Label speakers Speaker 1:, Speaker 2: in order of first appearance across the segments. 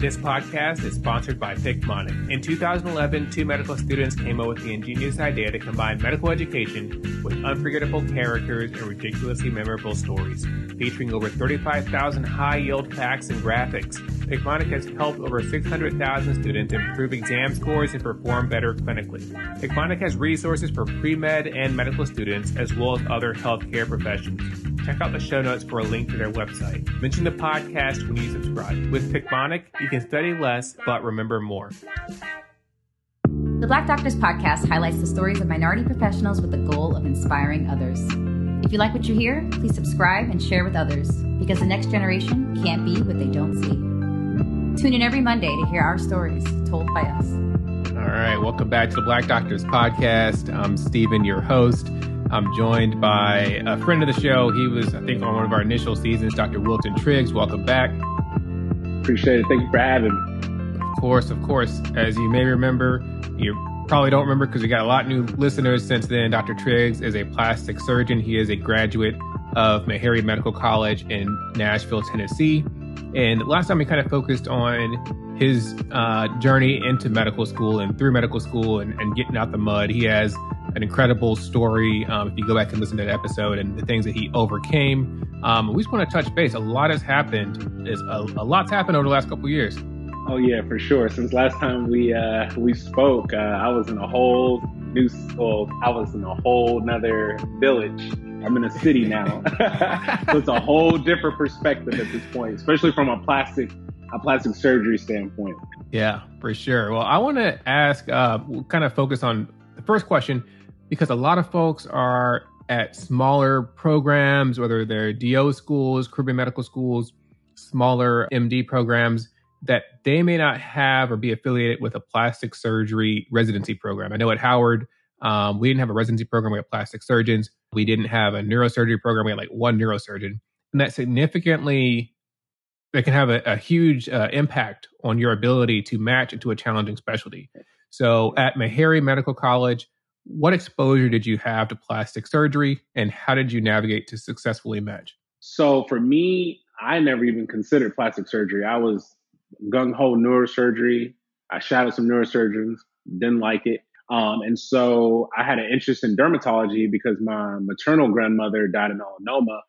Speaker 1: This podcast is sponsored by Picmonic. In 2011, two medical students came up with the ingenious idea to combine medical education with unforgettable characters and ridiculously memorable stories. Featuring over 35,000 high yield facts and graphics, Picmonic has helped over 600,000 students improve exam scores and perform better clinically. Picmonic has resources for pre med and medical students as well as other healthcare professions. Check out the show notes for a link to their website. Mention the podcast when you subscribe. With Picmonic, you can study less but remember more.
Speaker 2: The Black Doctors Podcast highlights the stories of minority professionals with the goal of inspiring others. If you like what you hear, please subscribe and share with others because the next generation can't be what they don't see. Tune in every Monday to hear our stories told by us.
Speaker 1: All right, welcome back to the Black Doctors Podcast. I'm Stephen, your host. I'm joined by a friend of the show. He was, I think, on one of our initial seasons, Dr. Wilton Triggs. Welcome back.
Speaker 3: Appreciate it. Thank you for having me.
Speaker 1: Of course, of course. As you may remember, you probably don't remember because we got a lot of new listeners since then. Dr. Triggs is a plastic surgeon. He is a graduate of Meharry Medical College in Nashville, Tennessee. And last time we kind of focused on his uh, journey into medical school and through medical school and, and getting out the mud. He has an incredible story. Um, if you go back and listen to that episode and the things that he overcame, um, we just want to touch base. A lot has happened. There's a, a lot's happened over the last couple years.
Speaker 3: Oh yeah, for sure. Since last time we uh, we spoke, uh, I was in a whole new. Well, I was in a whole another village. I'm in a city now, so it's a whole different perspective at this point, especially from a plastic a plastic surgery standpoint.
Speaker 1: Yeah, for sure. Well, I want to ask, uh, we'll kind of focus on the first question because a lot of folks are at smaller programs, whether they're DO schools, Caribbean medical schools, smaller MD programs, that they may not have or be affiliated with a plastic surgery residency program. I know at Howard, um, we didn't have a residency program. We had plastic surgeons. We didn't have a neurosurgery program. We had like one neurosurgeon. And that significantly, it can have a, a huge uh, impact on your ability to match into a challenging specialty. So at Meharry Medical College, what exposure did you have to plastic surgery and how did you navigate to successfully match?
Speaker 3: So for me, I never even considered plastic surgery. I was gung ho neurosurgery. I shadowed some neurosurgeons, didn't like it. Um, and so I had an interest in dermatology because my maternal grandmother died of melanoma.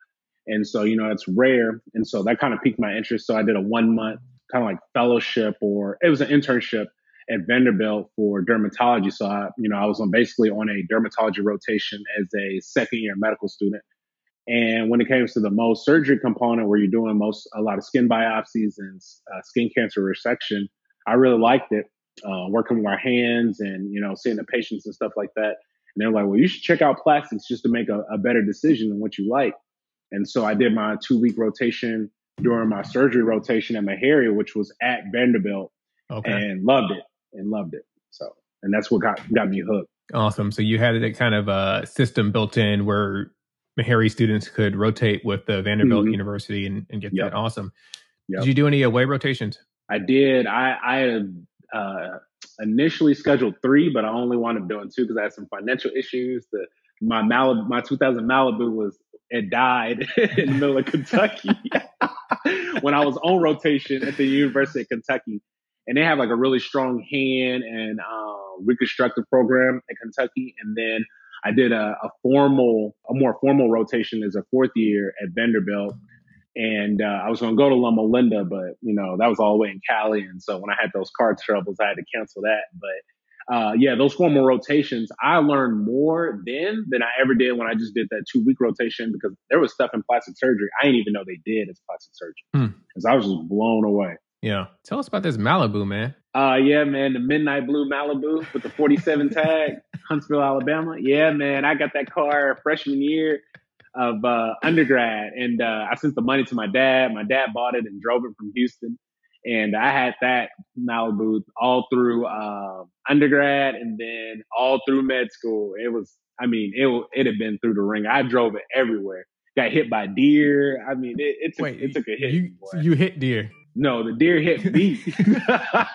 Speaker 3: And so, you know, it's rare. And so that kind of piqued my interest. So I did a one month kind of like fellowship or it was an internship at Vanderbilt for dermatology. So I, you know, I was on basically on a dermatology rotation as a second year medical student. And when it comes to the Mohs surgery component, where you're doing most a lot of skin biopsies and uh, skin cancer resection, I really liked it. Uh, working with our hands and you know seeing the patients and stuff like that. And they're like, well, you should check out plastics just to make a, a better decision on what you like. And so I did my two week rotation during my surgery rotation at Meharry, which was at Vanderbilt, okay. and loved it and loved it. So, and that's what got got me hooked.
Speaker 1: Awesome. So you had that kind of a system built in where Meharry students could rotate with the Vanderbilt mm-hmm. University and, and get yep. that. Awesome. Yep. Did you do any away rotations?
Speaker 3: I did. I I uh, initially scheduled three, but I only wound up doing two because I had some financial issues. The my Malibu, my 2000 Malibu was it died in the middle of Kentucky when I was on rotation at the University of Kentucky and they have like a really strong hand and uh, reconstructive program at Kentucky. And then I did a, a, formal, a more formal rotation as a fourth year at Vanderbilt. And uh, I was going to go to Loma Linda, but you know that was all the way in Cali, and so when I had those car troubles, I had to cancel that. But uh, yeah, those formal rotations, I learned more then than I ever did when I just did that two week rotation because there was stuff in plastic surgery I didn't even know they did as plastic surgery because hmm. I was just blown away.
Speaker 1: Yeah. Tell us about this Malibu, man.
Speaker 3: Uh yeah, man, the midnight blue Malibu with the 47 tag, Huntsville, Alabama. Yeah, man, I got that car freshman year of uh, undergrad, and uh, I sent the money to my dad. My dad bought it and drove it from Houston, and I had that Malibu all through uh, undergrad, and then all through med school. It was, I mean, it it had been through the ring. I drove it everywhere. Got hit by deer. I mean, it, it took Wait, it took a hit.
Speaker 1: You, you hit deer.
Speaker 3: No, the deer hit me because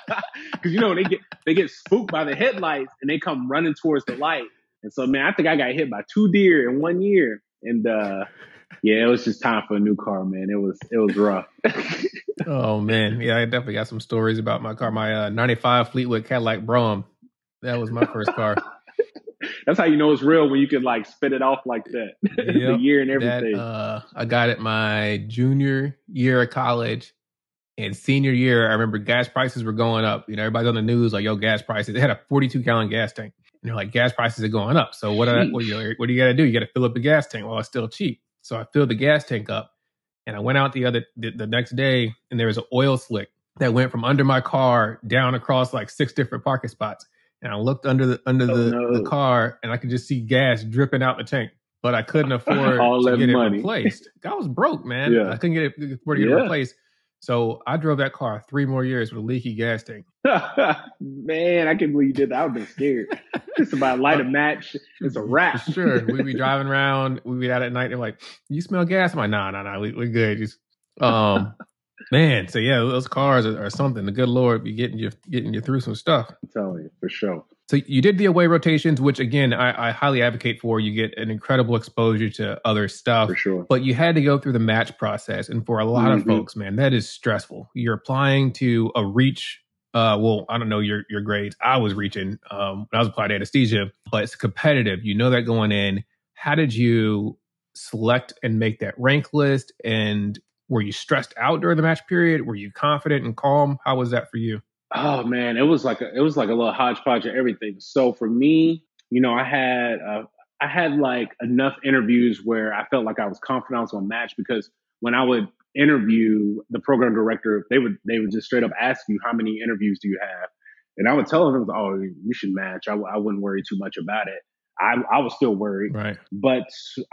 Speaker 3: you know they get they get spooked by the headlights and they come running towards the light. And so, man, I think I got hit by two deer in one year. And uh, yeah, it was just time for a new car, man. It was it was rough.
Speaker 1: oh man, yeah, I definitely got some stories about my car. My uh, '95 Fleetwood Cadillac Brougham. That was my first car.
Speaker 3: That's how you know it's real when you can like spit it off like that. Yep, the year and everything.
Speaker 1: That, uh, I got it my junior year of college. And senior year, I remember gas prices were going up. You know, everybody's on the news like, "Yo, gas prices." They had a 42 gallon gas tank, and they're like, "Gas prices are going up." So what? I, what, you, what do you got to do? You got to fill up the gas tank while it's still cheap. So I filled the gas tank up, and I went out the other the, the next day, and there was an oil slick that went from under my car down across like six different parking spots. And I looked under the under oh, the, no. the car, and I could just see gas dripping out the tank but I couldn't afford to get money. it replaced. I was broke, man. Yeah. I couldn't get it afford to get yeah. it replaced. So I drove that car three more years with a leaky gas tank.
Speaker 3: Man, I can't believe you did that. I would have been scared. it's about light a match. It's a wrap.
Speaker 1: sure. We'd be driving around. We'd be out at night. They're like, "You smell gas?" I'm like, "Nah, nah, nah. We, are good." Just um, man. So yeah, those cars are, are, something. The good Lord be getting you getting you through some stuff.
Speaker 3: I'm telling you for sure.
Speaker 1: So you did the away rotations, which again I, I, highly advocate for. You get an incredible exposure to other stuff.
Speaker 3: For sure.
Speaker 1: But you had to go through the match process, and for a lot mm-hmm. of folks, man, that is stressful. You're applying to a reach. Uh, well, I don't know your your grades. I was reaching um, when I was applying to anesthesia, but it's competitive. You know that going in. How did you select and make that rank list? And were you stressed out during the match period? Were you confident and calm? How was that for you?
Speaker 3: Oh man, it was like a, it was like a little hodgepodge of everything. So for me, you know, I had uh, I had like enough interviews where I felt like I was confident I was to match because when I would interview the program director, they would they would just straight up ask you how many interviews do you have, and I would tell them, "Oh, you should match." I, I wouldn't worry too much about it. I, I was still worried,
Speaker 1: right?
Speaker 3: But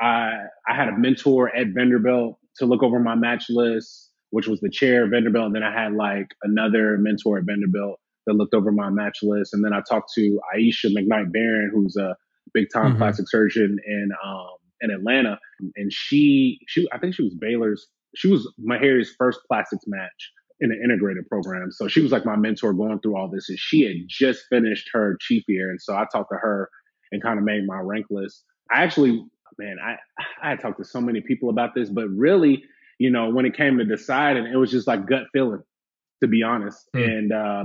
Speaker 3: I I had a mentor at Vanderbilt to look over my match list which was the chair of Vanderbilt. And then I had like another mentor at Vanderbilt that looked over my match list. And then I talked to Aisha McKnight Barron, who's a big time mm-hmm. plastic surgeon in um, in Atlanta. And she she I think she was Baylor's she was Meharry's first plastics match in an integrated program. So she was like my mentor going through all this. And she had just finished her chief year. And so I talked to her and kind of made my rank list. I actually, man, I, I talked to so many people about this, but really you know, when it came to deciding, it was just like gut feeling, to be honest. Mm. And uh,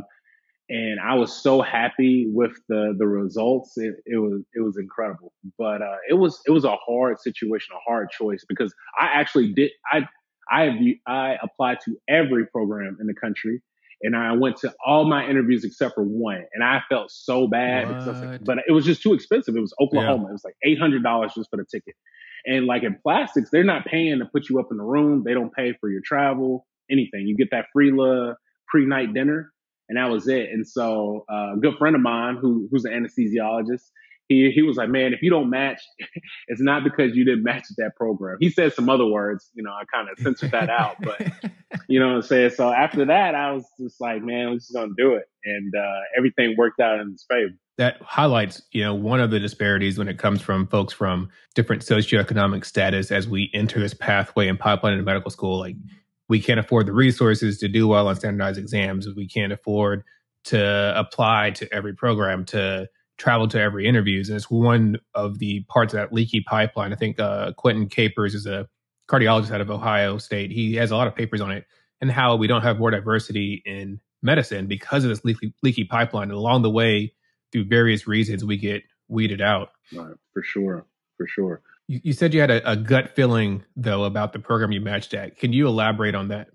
Speaker 3: and I was so happy with the the results. It, it was it was incredible. But uh, it was it was a hard situation, a hard choice because I actually did I I I applied to every program in the country. And I went to all my interviews except for one, and I felt so bad. Like, but it was just too expensive. It was Oklahoma. Yeah. It was like eight hundred dollars just for the ticket. And like in plastics, they're not paying to put you up in the room. They don't pay for your travel, anything. You get that free little pre-night dinner, and that was it. And so uh, a good friend of mine who who's an anesthesiologist, he he was like, man, if you don't match, it's not because you didn't match that program. He said some other words, you know, I kind of censored that out, but you know what I'm saying. So after that, I was just like, man, we're just gonna do it, and uh, everything worked out in his favor
Speaker 1: that highlights, you know, one of the disparities when it comes from folks from different socioeconomic status as we enter this pathway and pipeline into medical school. Like we can't afford the resources to do well on standardized exams. We can't afford to apply to every program, to travel to every interviews. And it's one of the parts of that leaky pipeline. I think uh, Quentin Capers is a cardiologist out of Ohio State. He has a lot of papers on it and how we don't have more diversity in medicine because of this leaky, leaky pipeline. And along the way, through various reasons we get weeded out.
Speaker 3: Right, for sure, for sure.
Speaker 1: You, you said you had a, a, gut feeling though about the program you matched at. Can you elaborate on that?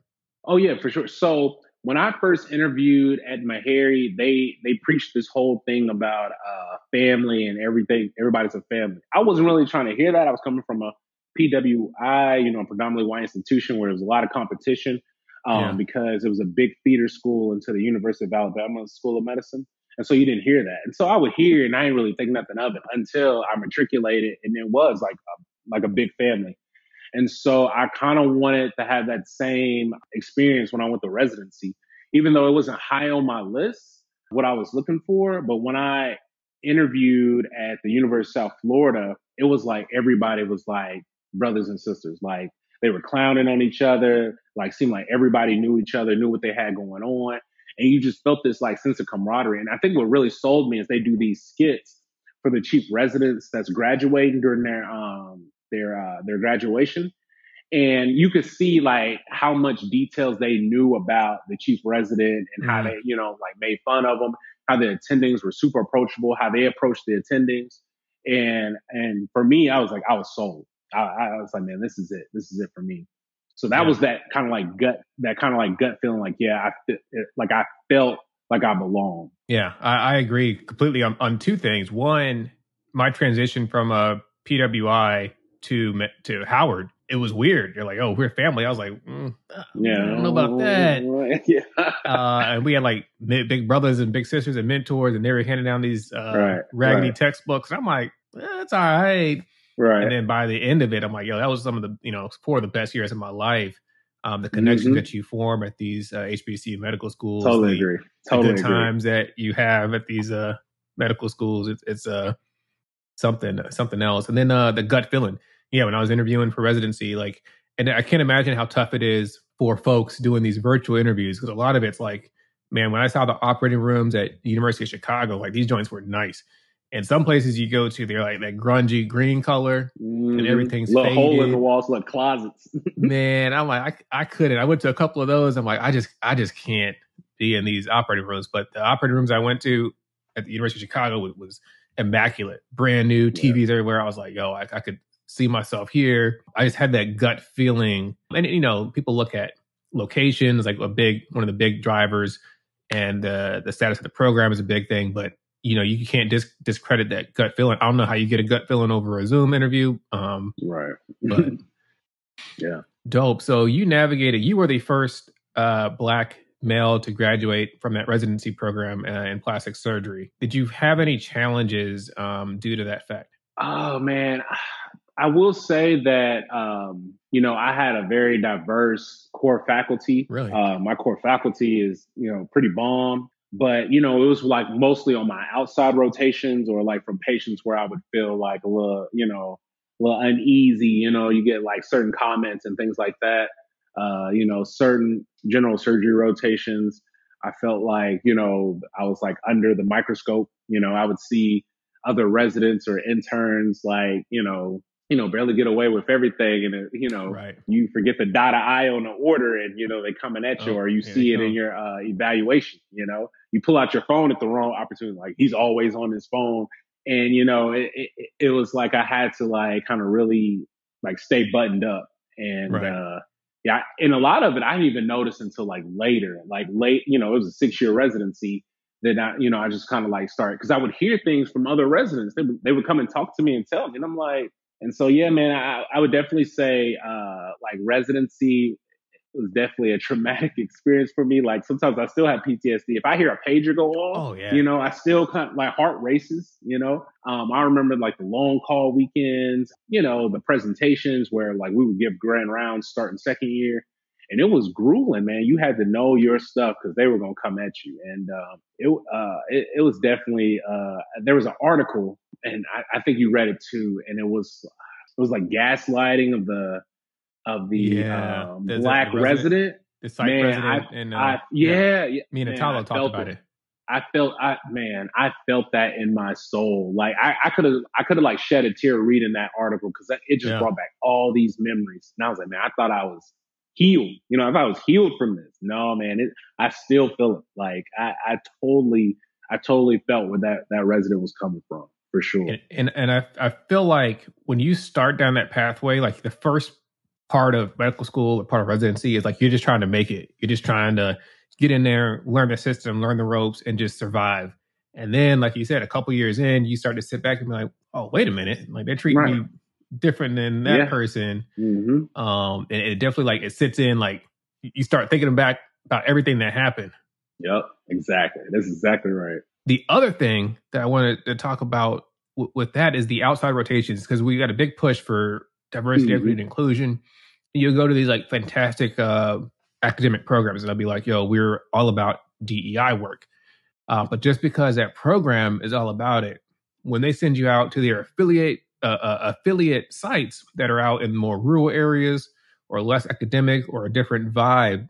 Speaker 3: Oh yeah, for sure. So when I first interviewed at Meharry, they they preached this whole thing about uh, family and everything. Everybody's a family. I wasn't really trying to hear that. I was coming from a PWI, you know, a predominantly white institution where there was a lot of competition um, yeah. because it was a big feeder school into the University of Alabama School of Medicine. And so you didn't hear that. And so I would hear and I didn't really think nothing of it until I matriculated and it was like a, like a big family. And so I kind of wanted to have that same experience when I went to residency, even though it wasn't high on my list, what I was looking for. But when I interviewed at the University of South Florida, it was like everybody was like brothers and sisters. Like they were clowning on each other, like seemed like everybody knew each other, knew what they had going on and you just felt this like sense of camaraderie. And I think what really sold me is they do these skits for the chief residents that's graduating during their um their uh their graduation. and you could see like how much details they knew about the chief resident and how
Speaker 1: Mhm.
Speaker 3: they, you know, like made fun of them, how the attendings were super approachable, how they approached the attendings. And, and for me, I was like, I was sold. I, I was like, man, this is it. This is it for me. So that
Speaker 1: Yeah.
Speaker 3: was that kind of like gut, that kind of like gut feeling like, yeah, I, like I felt like I belong.
Speaker 1: Yeah, I, I agree completely on, on two things. One, my transition from a PWI to to Howard, it was weird. You're like, oh, we're family. I was like, mm,
Speaker 3: Yeah.
Speaker 1: I don't know about that.
Speaker 3: yeah.
Speaker 1: uh, and we had like big brothers and big sisters and mentors, and they were handing down these uh,
Speaker 3: Right,
Speaker 1: raggedy
Speaker 3: right.
Speaker 1: textbooks. And I'm like, eh, it's all right.
Speaker 3: Right.
Speaker 1: And then by the end of it, I'm like, yo, that was some of the you know four of the best years of my life. Um, the connections
Speaker 3: Mhm.
Speaker 1: that you form at these uh, HBC medical schools,
Speaker 3: totally
Speaker 1: the,
Speaker 3: agree.
Speaker 1: the
Speaker 3: Totally agree.
Speaker 1: times that you have at these uh medical schools. It's it's uh something something else. And then uh the gut feeling. Yeah, when I was interviewing for residency, like, and I can't imagine how tough it is for folks doing these virtual interviews because a lot of it's like, man, when I saw the operating rooms at the University of Chicago, like these joints were nice. And some places you go to, they're like that grungy green color.
Speaker 3: Mhm.
Speaker 1: everything's
Speaker 3: little hole in the walls, like closets.
Speaker 1: Man, I'm like, I, I couldn't. I went to a couple of those. I'm like, I just, I just can't be in these operating rooms. But the operating rooms I went to at the University of Chicago was, was immaculate, brand new TVs everywhere. I was like, yo, I, I could see myself here. I just had that gut feeling. And you know, people look at locations like a big one of the big drivers, and uh, the status of the program is a big thing. But you know, you can't dis- discredit that gut feeling. I don't know how you get a gut feeling over a Zoom interview. Um,
Speaker 3: right.
Speaker 1: but
Speaker 3: yeah.
Speaker 1: Dope. So you navigated. You were the first uh, black male to graduate from that residency program uh, in plastic surgery. Did you have any challenges um, due to that fact?
Speaker 3: Oh man, I will say that um, you know I had a very diverse core faculty.
Speaker 1: Really?
Speaker 3: uh, my core faculty is you know pretty bomb, but you know it was like mostly on my outside rotations or like from patients where I would feel like a little you know a little uneasy. You know, you get like certain comments and things like that. Uh, you know, certain general surgery rotations. I felt like you know I was like under the microscope. You know, I would see other residents or interns like you know you know barely get away with everything and it, you know
Speaker 1: Right.
Speaker 3: you forget to dot an i on the order and you know they coming at you
Speaker 1: Oh,
Speaker 3: or you see it in your uh, evaluation you know you pull out your phone at the wrong opportunity like he's always on his phone and you know it, it, it was like i had to like kind of really like stay buttoned up and
Speaker 1: Right.
Speaker 3: uh yeah and a lot of it i didn't even notice until like later like late you know it was a six year residency that I, you know, I just kind of like started because I would hear things from other residents. They would, they would come and talk to me and tell me, and I'm like, and so yeah, man, I, I would definitely say uh, like residency was definitely a traumatic experience for me. Like sometimes I still have PTSD. If I hear a pager go off,
Speaker 1: Oh yeah.
Speaker 3: you know, I still kind of like heart races, you know. Um, I remember like the long call weekends, you know, the presentations where like we would give grand rounds starting second year. And it was grueling, man. You had to know your stuff because they were going to come at you. And um, it, uh, it, it was definitely, uh, there was an article, and I, I think you read it too. And it was, it was like gaslighting of the, of the
Speaker 1: Yeah.
Speaker 3: um,
Speaker 1: The- the
Speaker 3: black
Speaker 1: resident-
Speaker 3: resident.
Speaker 1: the site
Speaker 3: man,
Speaker 1: president and uh,
Speaker 3: I, yeah, yeah,
Speaker 1: me and
Speaker 3: man,
Speaker 1: Italo talked about
Speaker 3: it.
Speaker 1: it.
Speaker 3: I felt I man, I felt that in my soul. Like I, I could have I could have like shed a tear reading that article because it just
Speaker 1: Yeah.
Speaker 3: brought back all these memories. And I was like, man, I thought I was healed. You know, if I was healed from this. No, man, it I still feel it. Like I, I totally I totally felt where that, that resident was coming from, for sure.
Speaker 1: And and, and I I feel like when you start down that pathway, like the first part of medical school or part of residency is like you're just trying to make it. You're just trying to get in there, learn the system, learn the ropes, and just survive. And then, like you said, a couple years in, you start to sit back and be like, "Oh, wait a minute! Like they're treating
Speaker 3: Right.
Speaker 1: me different than that
Speaker 3: Yeah.
Speaker 1: person."
Speaker 3: hmm
Speaker 1: Um, and it definitely like it sits in. Like you start thinking back about everything that happened.
Speaker 3: Yep, exactly. That's exactly right.
Speaker 1: The other thing that I wanted to talk about w- with that is the outside rotations because we got a big push for diversity,
Speaker 3: Mhm.
Speaker 1: equity, and inclusion. You go to these like fantastic uh, academic programs, and they'll be like, "Yo, we're all about DEI work." Uh, but just because that program is all about it, when they send you out to their affiliate uh, uh, affiliate sites that are out in more rural areas or less academic or a different vibe,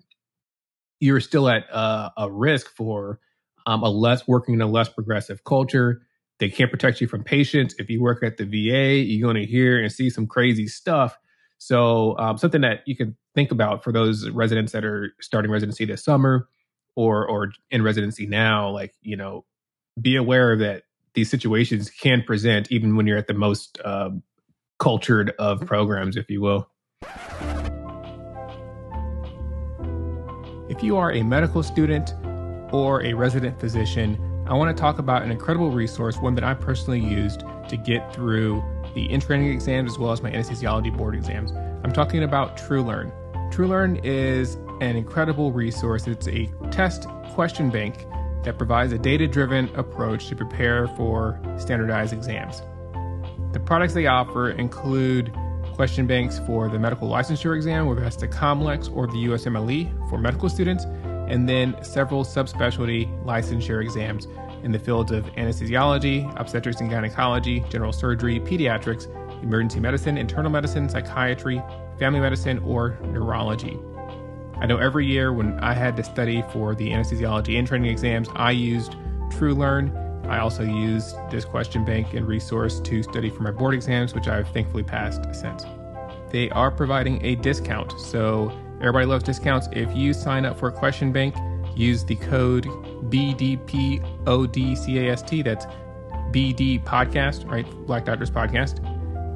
Speaker 1: you're still at uh, a risk for um, a less working in a less progressive culture. They can't protect you from patients. If you work at the VA, you're going to hear and see some crazy stuff. So um, something that you can think about for those residents that are starting residency this summer or or in residency now, like you know, be aware that these situations can present even when you're at the most uh, cultured of programs, if you will. If you are a medical student or a resident physician, I want to talk about an incredible resource, one that I personally used to get through the in training exams as well as my anesthesiology board exams. I'm talking about TrueLearn. TrueLearn is an incredible resource. It's a test question bank that provides a data driven approach to prepare for standardized exams. The products they offer include question banks for the medical licensure exam, whether that's the COMLEX or the USMLE for medical students, and then several subspecialty licensure exams in the fields of anesthesiology, obstetrics and gynecology, general surgery, pediatrics, emergency medicine, internal medicine, psychiatry, family medicine, or neurology. I know every year when I had to study for the anesthesiology and training exams, I used TrueLearn. I also used this question bank and resource to study for my board exams, which I've thankfully passed since. They are providing a discount, so everybody loves discounts. If you sign up for a question bank, use the code BDPODCAST. That's BD Podcast, right? Black Doctors Podcast.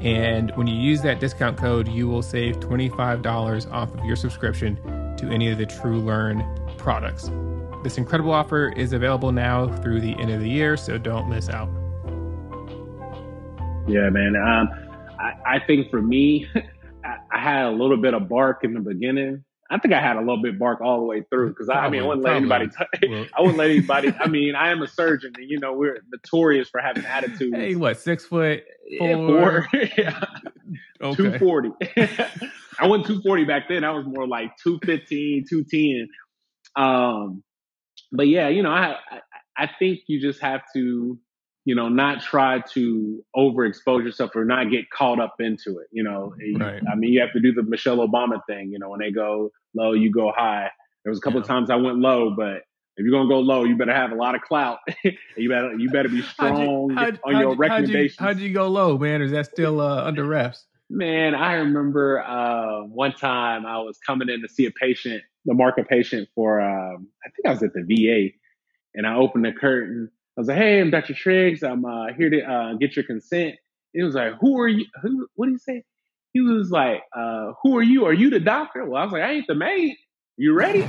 Speaker 1: And when you use that discount code, you will save $25 off of your subscription to any of the TrueLearn products. This incredible offer is available now through the end of the year, so don't miss out.
Speaker 3: Yeah, man. Um, I, I, think for me, I, I, had a little bit of bark in the beginning. I think I had a little bit bark all the way through because I, I, mean, I wouldn't let anybody. T- well, I wouldn't let anybody. I mean, I am a surgeon, and you know we're notorious for having attitudes.
Speaker 1: Hey, what six foot four?
Speaker 3: Yeah, four. yeah. Okay. Two forty. I wasn't 240 back then. I was more like 215, 210. Um, but yeah, you know, I, I, I think you just have to, you know, not try to overexpose yourself or not get caught up into it. You know, right. I mean, you have to do the Michelle Obama thing. You know, when they go low, you go high. There was a couple yeah. of times I went low, but if you're gonna go low, you better have a lot of clout. you better you better be strong how'd you, how'd, on your how'd recommendations.
Speaker 1: How'd you, how'd you, go low, man? Is that still uh, under refs?
Speaker 3: Man, I remember uh, one time I was coming in to see a patient, the market patient for, um, I think I was at the VA, and I opened the curtain. I was like, "Hey, I'm Dr. Triggs. I'm uh, here to uh, get your consent." He was like, "Who are you? Who? What did he say?" He was like, uh, "Who are you? Are you the doctor?" Well, I was like, "I ain't the maid. You ready?"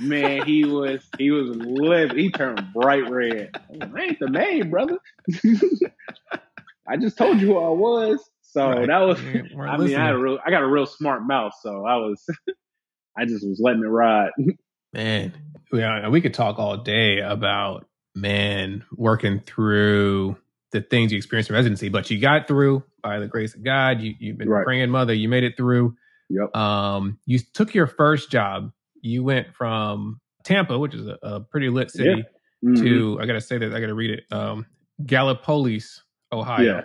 Speaker 3: Man, he was he was livid. He turned bright red. I, like, I ain't the maid, brother. I just told you who I was. So right. that was, I mean, I had a real, I got a real smart mouth, so I was, I just was letting it ride.
Speaker 1: Man, yeah, we could talk all day about man working through the things you experienced in residency, but you got through by the grace of God. You you've been right. praying, mother. You made it through.
Speaker 3: Yep.
Speaker 1: Um, you took your first job. You went from Tampa, which is a, a pretty lit city, yeah. mm-hmm. to I gotta say that I gotta read it. Um, Gallipolis, Ohio.
Speaker 3: Yeah.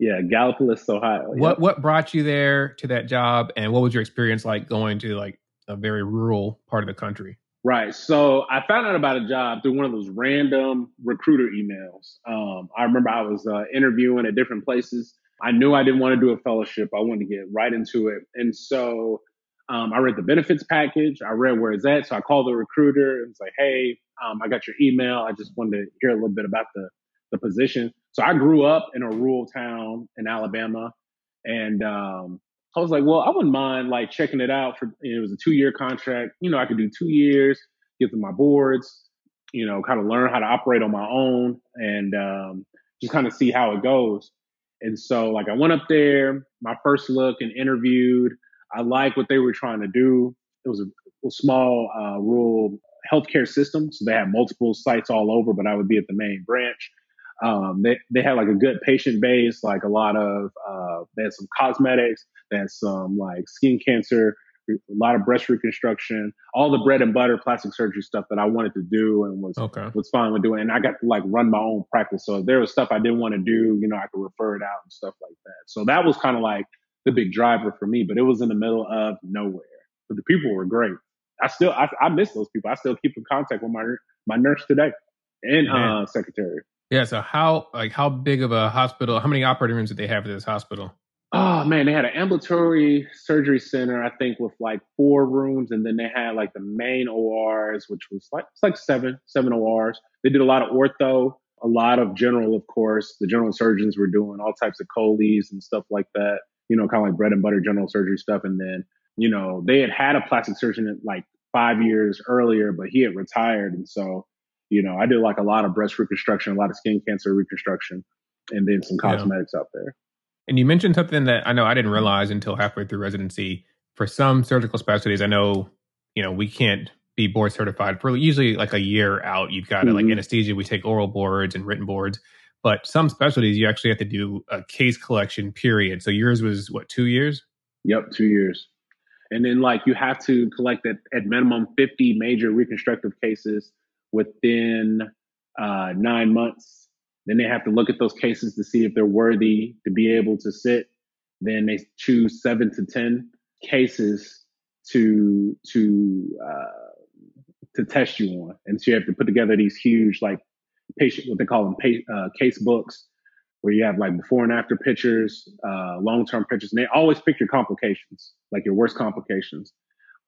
Speaker 3: Yeah, Gallipolis, Ohio.
Speaker 1: What what brought you there to that job, and what was your experience like going to like a very rural part of the country?
Speaker 3: Right. So I found out about a job through one of those random recruiter emails. Um, I remember I was uh, interviewing at different places. I knew I didn't want to do a fellowship. I wanted to get right into it, and so um, I read the benefits package. I read where it's at. So I called the recruiter and was like, "Hey, um, I got your email. I just wanted to hear a little bit about the the position." So I grew up in a rural town in Alabama, and um, I was like, well, I wouldn't mind like checking it out for. it was a two year contract. You know, I could do two years, get to my boards, you know, kind of learn how to operate on my own, and um, just kind of see how it goes. And so, like, I went up there, my first look, and interviewed. I liked what they were trying to do. It was a, a small uh, rural healthcare system, so they had multiple sites all over, but I would be at the main branch. Um, they, they had like a good patient base, like a lot of, uh, they had some cosmetics, they had some like skin cancer, a lot of breast reconstruction, all the bread and butter plastic surgery stuff that I wanted to do and was, okay. was fine with doing. And I got to like run my own practice. So if there was stuff I didn't want to do, you know, I could refer it out and stuff like that. So that was kind of like the big driver for me, but it was in the middle of nowhere. But the people were great. I still, I, I miss those people. I still keep in contact with my, my nurse today and, uh, secretary.
Speaker 1: Yeah. So how like how big of a hospital? How many operating rooms did they have at this hospital?
Speaker 3: oh man, they had an ambulatory surgery center, I think, with like four rooms, and then they had like the main ORs, which was like it's like seven, seven ORs. They did a lot of ortho, a lot of general, of course. The general surgeons were doing all types of choles and stuff like that, you know, kind of like bread and butter general surgery stuff. And then, you know, they had had a plastic surgeon like five years earlier, but he had retired. And so, you know, I did like a lot of breast reconstruction, a lot of skin cancer reconstruction, and then some cosmetics yeah. out there.
Speaker 1: And you mentioned something that I know I didn't realize until halfway through residency. For some surgical specialties, I know, you know, we can't be board certified for usually like a year out. You've got mm-hmm. like anesthesia, we take oral boards and written boards. But some specialties, you actually have to do a case collection period. So yours was what, two years?
Speaker 3: Yep, two years. And then like you have to collect at, at minimum 50 major reconstructive cases within uh, nine months. Then they have to look at those cases to see if they're worthy to be able to sit. Then they choose seven to 10 cases to, to, uh, to test you on. And so you have to put together these huge, like patient, what they call them, uh, case books where you have like before and after pictures, uh, long term pictures, and they always pick your complications, like your worst complications,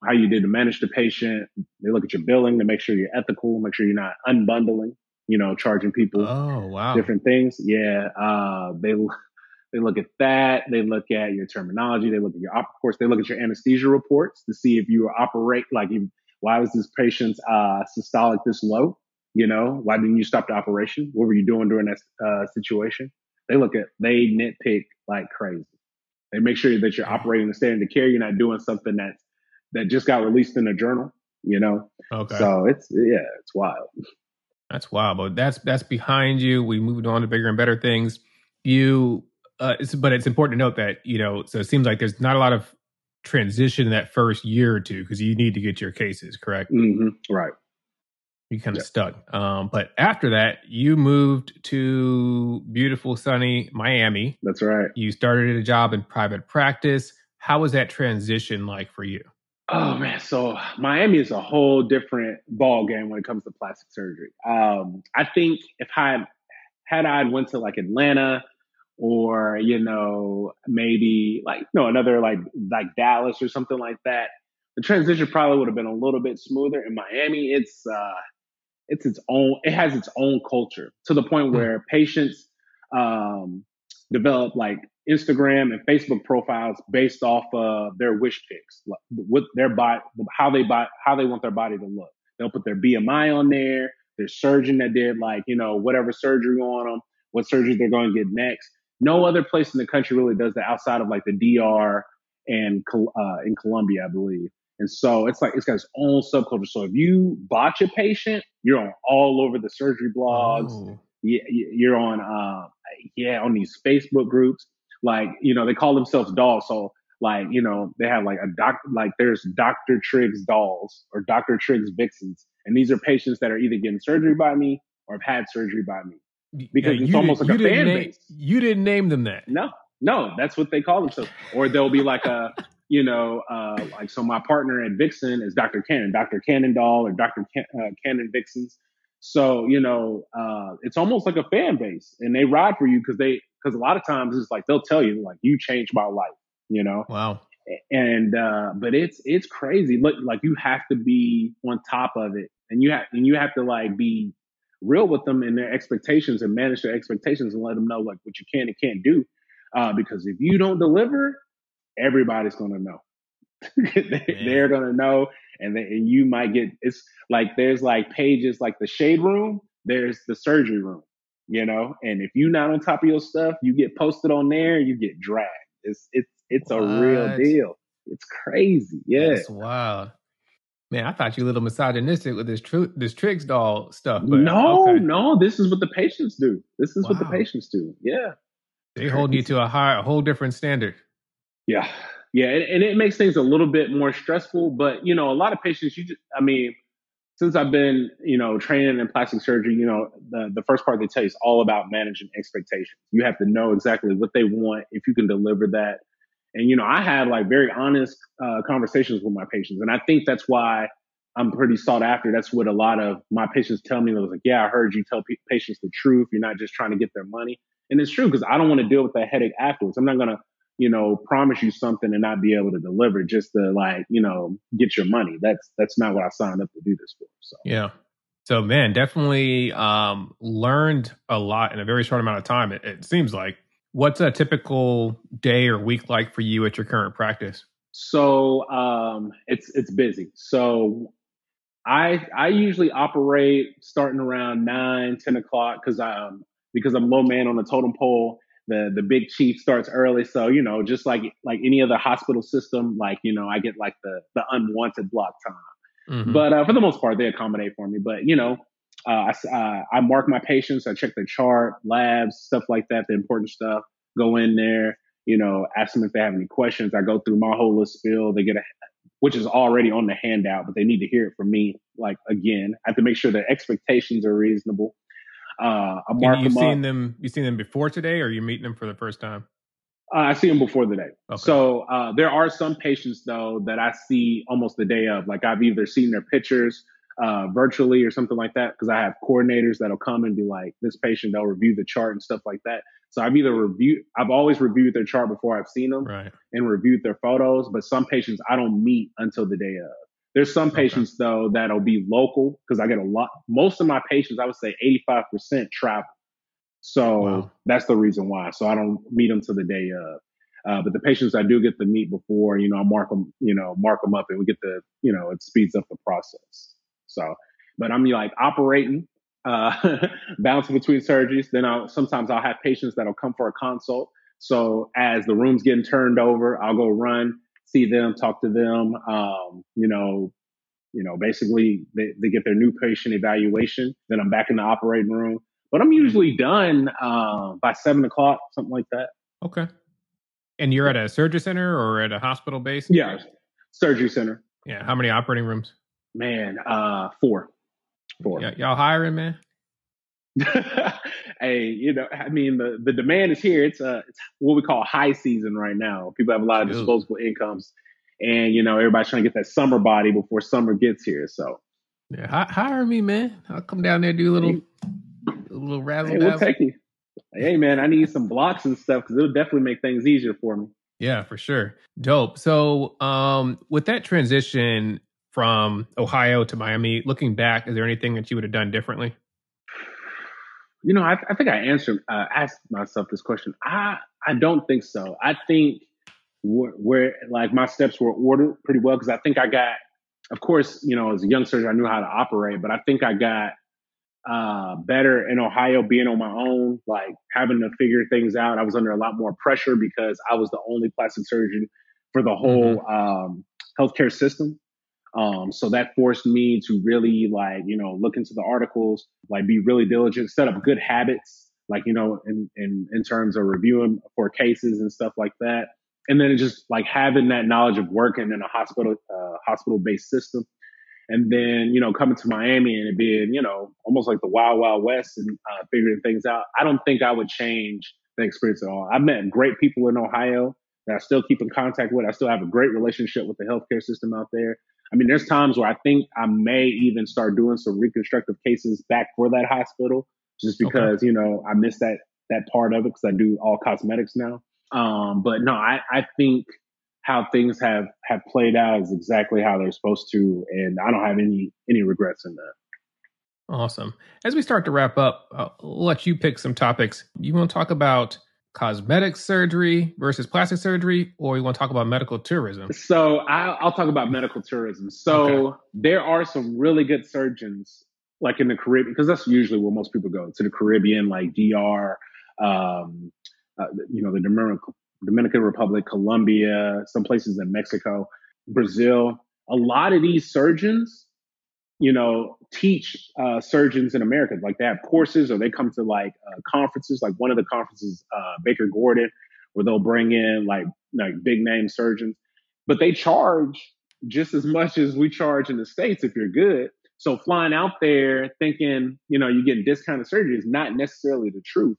Speaker 3: how you did to manage the patient. They look at your billing to make sure you're ethical, make sure you're not unbundling, you know, charging people
Speaker 1: oh, wow.
Speaker 3: different things. Yeah, uh, they they look at that. They look at your terminology. They look at your, of course, they look at your anesthesia reports to see if you operate like. Why was this patient's uh, systolic this low? You know, why didn't you stop the operation? What were you doing during that uh, situation? They look at, they nitpick like crazy. They make sure that you're operating the standard of care. You're not doing something that that just got released in a journal. You know.
Speaker 1: Okay.
Speaker 3: So it's yeah, it's wild.
Speaker 1: That's wild, but that's that's behind you. We moved on to bigger and better things. You, uh, it's, but it's important to note that you know. So it seems like there's not a lot of transition in that first year or two because you need to get your cases correct.
Speaker 3: Mm-hmm. Right
Speaker 1: you kind of stuck. Um, but after that, you moved to beautiful, sunny Miami.
Speaker 3: That's right.
Speaker 1: You started a job in private practice. How was that transition like for you?
Speaker 3: Oh man, so Miami is a whole different ball game when it comes to plastic surgery. Um, I think if I had I went to like Atlanta or you know maybe like no another like like Dallas or something like that, the transition probably would have been a little bit smoother. In Miami, it's uh, it's its own it has its own culture to the point hmm. where patients um, develop like Instagram and Facebook profiles based off of their wish pics, what their body, how they buy, how they want their body to look. They'll put their BMI on there, their surgeon that did like you know whatever surgery on them, what surgery they're going to get next. No other place in the country really does that outside of like the DR and uh, in Colombia, I believe. And so it's like it's got its own subculture. So if you botch a patient, you're on all over the surgery blogs. Oh. You're on, uh, yeah, on these Facebook groups. Like you know, they call themselves dolls. So like you know, they have like a doc, like there's Dr. Triggs dolls or Dr. Triggs vixens, and these are patients that are either getting surgery by me or have had surgery by me because yeah, it's almost like a fan
Speaker 1: name,
Speaker 3: base.
Speaker 1: You didn't name them that.
Speaker 3: No, no, that's what they call themselves. Or there'll be like a you know, uh, like so my partner at Vixen is Dr. Cannon, Dr. Cannon Doll or Dr. Can- uh, Cannon Vixens. So, you know, uh, it's almost like a fan base and they ride for you because they, because a lot of times it's like, they'll tell you like, you changed my life, you know?
Speaker 1: Wow.
Speaker 3: And, uh, but it's, it's crazy. Look, like you have to be on top of it and you have, and you have to like be real with them and their expectations and manage their expectations and let them know like what you can and can't do. Uh, because if you don't deliver, everybody's going to know. they, are going to know, and, they, and you might get. It's like there's like pages like the shade room. There's the surgery room, you know. And if you're not on top of your stuff, you get posted on there. You get dragged. It's it's it's what? a real deal. It's crazy. Yeah,
Speaker 1: it's wild. Man, I thought you a little misogynistic with this tr- this tricks doll stuff. But
Speaker 3: no, okay. no, this is what the patients do. This is wow. what the patients do. Yeah,
Speaker 1: they hold you to a high, a whole different standard.
Speaker 3: Yeah. Yeah. And, and, it makes things a little bit more stressful. But, you know, a lot of patients, you just, I mean, since I've been, you know, training in plastic surgery, you know, the, the first part they tell you is all about managing expectations. You have to know exactly what they want, if you can deliver that. And, you know, I have like very honest uh, conversations with my patients. And I think that's why I'm pretty sought after. That's what a lot of my patients tell me. They was like, yeah, I heard you tell p- patients the truth. You're not just trying to get their money. And it's true because I don't want to deal with that headache afterwards. I'm not going to you know, promise you something and not be able to deliver just to like, you know, get your money. That's that's not what I signed up to do this for. So
Speaker 1: yeah. So man, definitely um, learned a lot in a very short amount of time. It, it seems like. What's a typical day or week like for you at your current practice?
Speaker 3: So um, it's it's busy. So I I usually operate starting around nine ten o'clock because I um, because I'm low man on the totem pole. The the big chief starts early, so you know, just like like any other hospital system, like you know, I get like the the unwanted block time. Mm-hmm. But uh, for the most part, they accommodate for me. But you know, uh, I uh, I mark my patients, I check their chart, labs, stuff like that, the important stuff. Go in there, you know, ask them if they have any questions. I go through my whole list spill. They get a which is already on the handout, but they need to hear it from me. Like again, I have to make sure their expectations are reasonable.
Speaker 1: Uh, I mark you them seen up. them? You seen them before today, or you meeting them for the first time?
Speaker 3: Uh, I see them before the day. Okay. So uh, there are some patients though that I see almost the day of. Like I've either seen their pictures uh, virtually or something like that because I have coordinators that'll come and be like, "This patient," they'll review the chart and stuff like that. So I've either reviewed, I've always reviewed their chart before I've seen them,
Speaker 1: right.
Speaker 3: and reviewed their photos. But some patients I don't meet until the day of. There's some patients okay. though that'll be local because I get a lot. Most of my patients, I would say 85% travel. So wow. that's the reason why. So I don't meet them to the day of. Uh, but the patients I do get to meet before, you know, I mark them, you know, mark them up, and we get the, you know, it speeds up the process. So, but I'm like operating, uh, bouncing between surgeries. Then I'll sometimes I'll have patients that'll come for a consult. So as the room's getting turned over, I'll go run, see them, talk to them. Um, you know, you know, basically they, they get their new patient evaluation. Then I'm back in the operating room. But I'm usually done uh, by seven o'clock, something like that.
Speaker 1: Okay. And you're at a surgery center or at a hospital base?
Speaker 3: Yeah, surgery center.
Speaker 1: Yeah. How many operating rooms?
Speaker 3: Man, uh, four. Four.
Speaker 1: Yeah, y'all hiring, man?
Speaker 3: hey, you know, I mean, the, the demand is here. It's uh, it's what we call high season right now. People have a lot of disposable incomes, and you know, everybody's trying to get that summer body before summer gets here. So,
Speaker 1: yeah, hire me, man. I'll come down there do a little, a little razzle.
Speaker 3: Hey, we'll take you. Hey, man, I need some blocks and stuff because it'll definitely make things easier for me.
Speaker 1: Yeah, for sure. Dope. So, um, with that transition from Ohio to Miami, looking back, is there anything that you would have done differently?
Speaker 3: You know, I, I think I answered, uh, asked myself this question. I I don't think so. I think where, where like my steps were ordered pretty well because I think I got, of course, you know, as a young surgeon, I knew how to operate, but I think I got uh, better in Ohio being on my own, like having to figure things out. I was under a lot more pressure because I was the only plastic surgeon for the whole mm-hmm. um, healthcare system. Um, so that forced me to really like, you know, look into the articles, like be really diligent, set up good habits, like, you know, in, in, in terms of reviewing for cases and stuff like that. And then just like having that knowledge of working in a hospital, uh, hospital based system. And then, you know, coming to Miami and it being, you know, almost like the wild, wild west and uh, figuring things out. I don't think I would change the experience at all. I've met great people in Ohio that I still keep in contact with. I still have a great relationship with the healthcare system out there. I mean, there's times where I think I may even start doing some reconstructive cases back for that hospital, just because okay. you know I miss that that part of it because I do all cosmetics now. Um, but no, I, I think how things have have played out is exactly how they're supposed to, and I don't have any any regrets in that.
Speaker 1: Awesome. As we start to wrap up, I'll let you pick some topics. You want to talk about cosmetic surgery versus plastic surgery, or you want to talk about medical tourism?
Speaker 3: So I'll, I'll talk about medical tourism. So okay. there are some really good surgeons, like in the Caribbean, because that's usually where most people go to the Caribbean, like DR, um, uh, you know, the Dominican, Dominican Republic, Colombia, some places in Mexico, Brazil. A lot of these surgeons you know, teach uh, surgeons in America. Like they have courses or they come to like uh, conferences. Like one of the conferences, uh, Baker Gordon, where they'll bring in like like big name surgeons, but they charge just as much as we charge in the states if you're good. So flying out there thinking you know you're getting discounted surgery is not necessarily the truth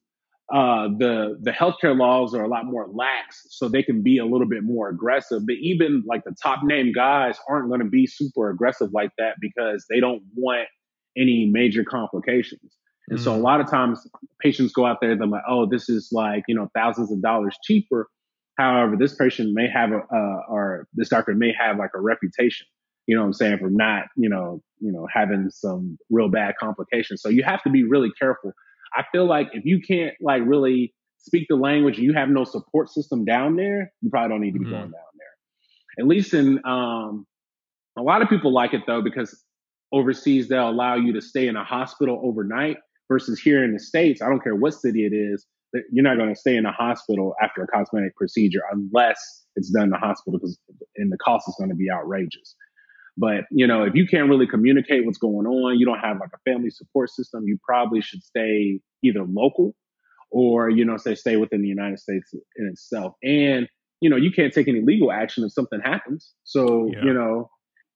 Speaker 3: uh, the the healthcare laws are a lot more lax, so they can be a little bit more aggressive. But even like the top name guys aren't going to be super aggressive like that because they don't want any major complications. And mm. so a mm. lot of times patients go out there, they're like, oh, this is like, you know, thousands of dollars cheaper. However, this patient may have a, uh, or this doctor may have like a reputation, you know what I'm saying, for not, you know, you know, having some real bad complications. So you have to be really careful. I feel like if you can't like really speak the language and you have no support system down there, you probably don't need to be mm-hmm. going down there. At least in, um, a lot of people like it though, because overseas, they'll allow you to stay in a hospital overnight versus here in the States. I don't care what city it is you're not going to stay in a hospital after a cosmetic procedure unless it's done in the hospital because and the cost is going to be outrageous. But you know, if you can't really communicate what's going on, you don't have like a family support system, you probably should stay either local or you know, say stay within the United States in itself. And you know, you can't take any legal action if something happens. So yeah. you know,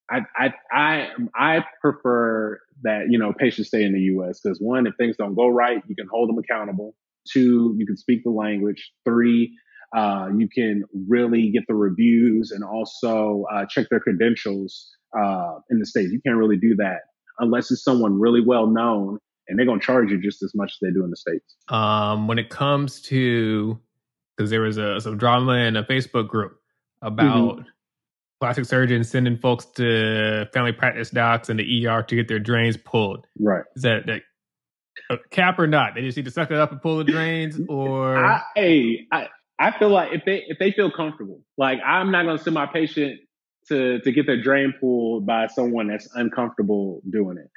Speaker 3: I I I I prefer that you know patients stay in the U.S. because one, if things don't go right, you can hold them accountable. Two, you can speak the language. Three, uh, you can really get the reviews and also uh, check their credentials uh, in the States. You can't really do that unless it's someone really well known and they're going to charge you just as much as they do in the States.
Speaker 1: Um, when it comes to, because there was a, some drama in a Facebook group about mm-hmm. plastic surgeons sending folks to family practice docs and the ER to get their drains pulled.
Speaker 3: Right.
Speaker 1: Is that, that cap or not? They just need to suck it up and pull the drains, or
Speaker 3: I, hey, I, I feel like if they if they feel comfortable, like I'm not going to send my patient to to get their drain pulled by someone that's uncomfortable doing it.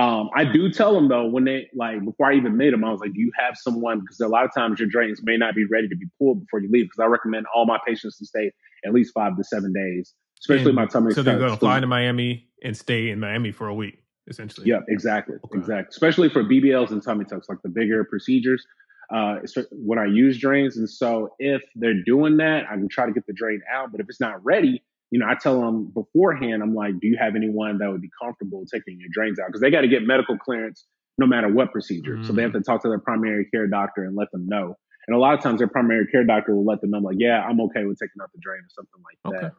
Speaker 3: Um, I do tell them though when they like before I even made them, I was like, "Do you have someone?" Because a lot of times your drains may not be ready to be pulled before you leave. Because I recommend all my patients to stay at least five to seven days, especially
Speaker 1: and
Speaker 3: my tummy. Tucks.
Speaker 1: So they're going to fly to Miami and stay in Miami for a week essentially.
Speaker 3: Yeah, exactly, okay. exactly. Especially for BBLs and tummy tucks, like the bigger procedures. Uh, when I use drains, and so if they're doing that, I can try to get the drain out. But if it's not ready, you know, I tell them beforehand. I'm like, do you have anyone that would be comfortable taking your drains out? Because they got to get medical clearance no matter what procedure. Mm. So they have to talk to their primary care doctor and let them know. And a lot of times their primary care doctor will let them know, like, yeah, I'm okay with taking out the drain or something like okay. that.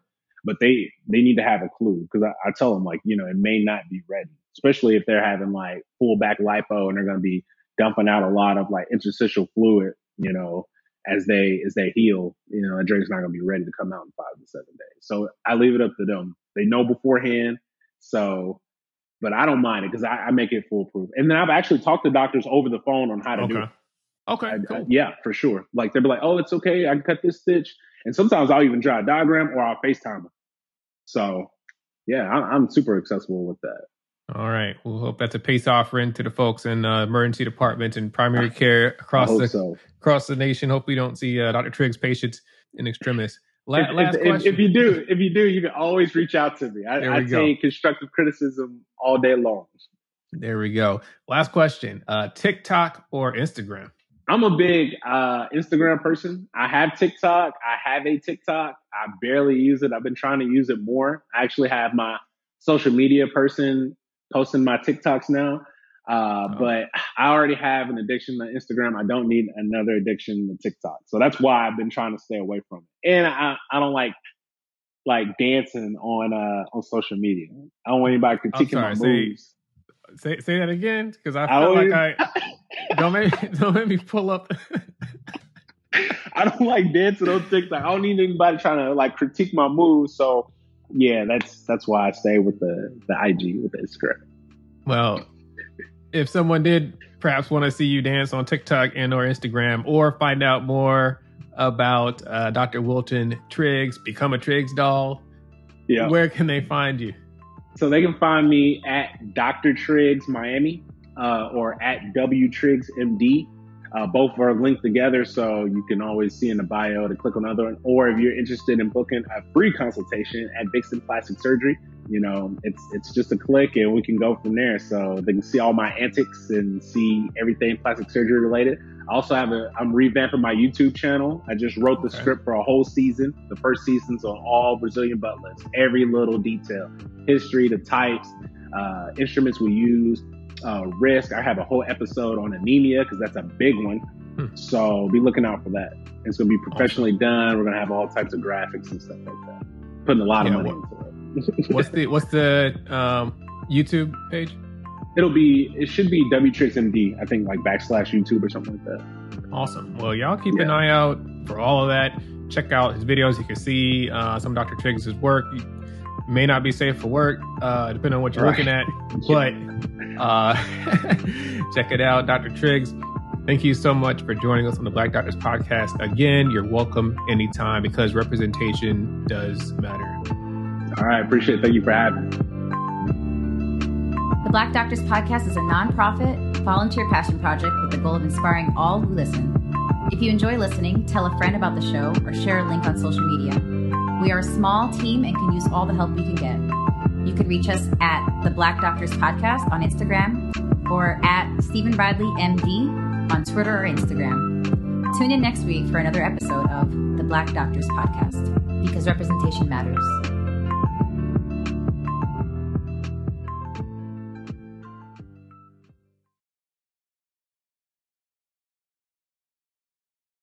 Speaker 3: But they they need to have a clue because I, I tell them like, you know, it may not be ready especially if they're having like full back lipo and they're going to be dumping out a lot of like interstitial fluid, you know, as they as they heal, you know, a drain's not to be ready to come out in five to seven days. So I leave it up to them. They know beforehand. So, but I don't mind it because I, I, make it foolproof. And then I've actually talked to doctors over the phone on how to
Speaker 1: okay.
Speaker 3: do it.
Speaker 1: Okay. I,
Speaker 3: cool. I, yeah, for sure. Like they'll be like, "Oh, it's okay. I can cut this stitch." And sometimes I'll even draw a diagram or I'll FaceTime them. So, yeah, I, I'm super accessible with that.
Speaker 1: All right. We'll hope that's a peace offering to the folks in uh, emergency departments and primary care across the so. across the nation. Hope we don't see uh, Dr. Triggs patients in extremis.
Speaker 3: La- if, last if, question. If you do, if you do, you can always reach out to me. I, I take constructive criticism all day long.
Speaker 1: There we go. Last question: uh, TikTok or Instagram?
Speaker 3: I'm a big uh, Instagram person. I have TikTok. I have a TikTok. I barely use it. I've been trying to use it more. I actually have my social media person posting my TikToks now. Uh, oh. But I already have an addiction to Instagram. I don't need another addiction to TikTok. So that's why I've been trying to stay away from it. And I, I don't like like dancing on uh on social media. I don't want anybody critiquing sorry, my moves.
Speaker 1: Say say that again because I feel like I don't make don't make me pull up.
Speaker 3: I don't like dancing on TikTok. I don't need anybody trying to like critique my moves. So yeah, that's that's why I stay with the the IG with the Instagram.
Speaker 1: Well, if someone did perhaps want to see you dance on TikTok and or Instagram, or find out more about uh, Dr. Wilton Triggs, become a Triggs doll, yeah, where can they find you?
Speaker 3: So they can find me at Dr. Triggs Miami uh, or at W Triggs MD. Uh, both are linked together, so you can always see in the bio to click on another one. Or if you're interested in booking a free consultation at Vixen Plastic Surgery, you know, it's it's just a click and we can go from there. So they can see all my antics and see everything plastic surgery related. I also have a I'm revamping my YouTube channel. I just wrote the okay. script for a whole season. The first season's on all Brazilian butt lifts, every little detail, history, the types, uh, instruments we use, uh, risk. I have a whole episode on anemia because that's a big one. Hmm. So be looking out for that. It's going to be professionally awesome. done. We're going to have all types of graphics and stuff like that. Putting a lot yeah, of money what,
Speaker 1: into it. what's the what's the um, YouTube page?
Speaker 3: It'll be it should be WTriggsMD. I think like backslash YouTube or something like that.
Speaker 1: Awesome. Well, y'all keep yeah. an eye out for all of that. check out his videos. You can see uh, some Dr. Triggs' work. You may not be safe for work, uh, depending on what you're right. looking at, but uh, check it out, Dr. Triggs. Thank you so much for joining us on the Black Doctors Podcast. Again, you're welcome anytime because representation does matter.
Speaker 3: All right, appreciate it. Thank you for having me.
Speaker 2: The Black Doctors Podcast is a nonprofit, volunteer passion project with the goal of inspiring all who listen. If you enjoy listening, tell a friend about the show or share a link on social media. We are a small team and can use all the help we can get. You can reach us at the Black Doctors Podcast on Instagram or at Stephen Bradley MD on Twitter or Instagram. Tune in next week for another episode of the Black Doctors Podcast because representation matters.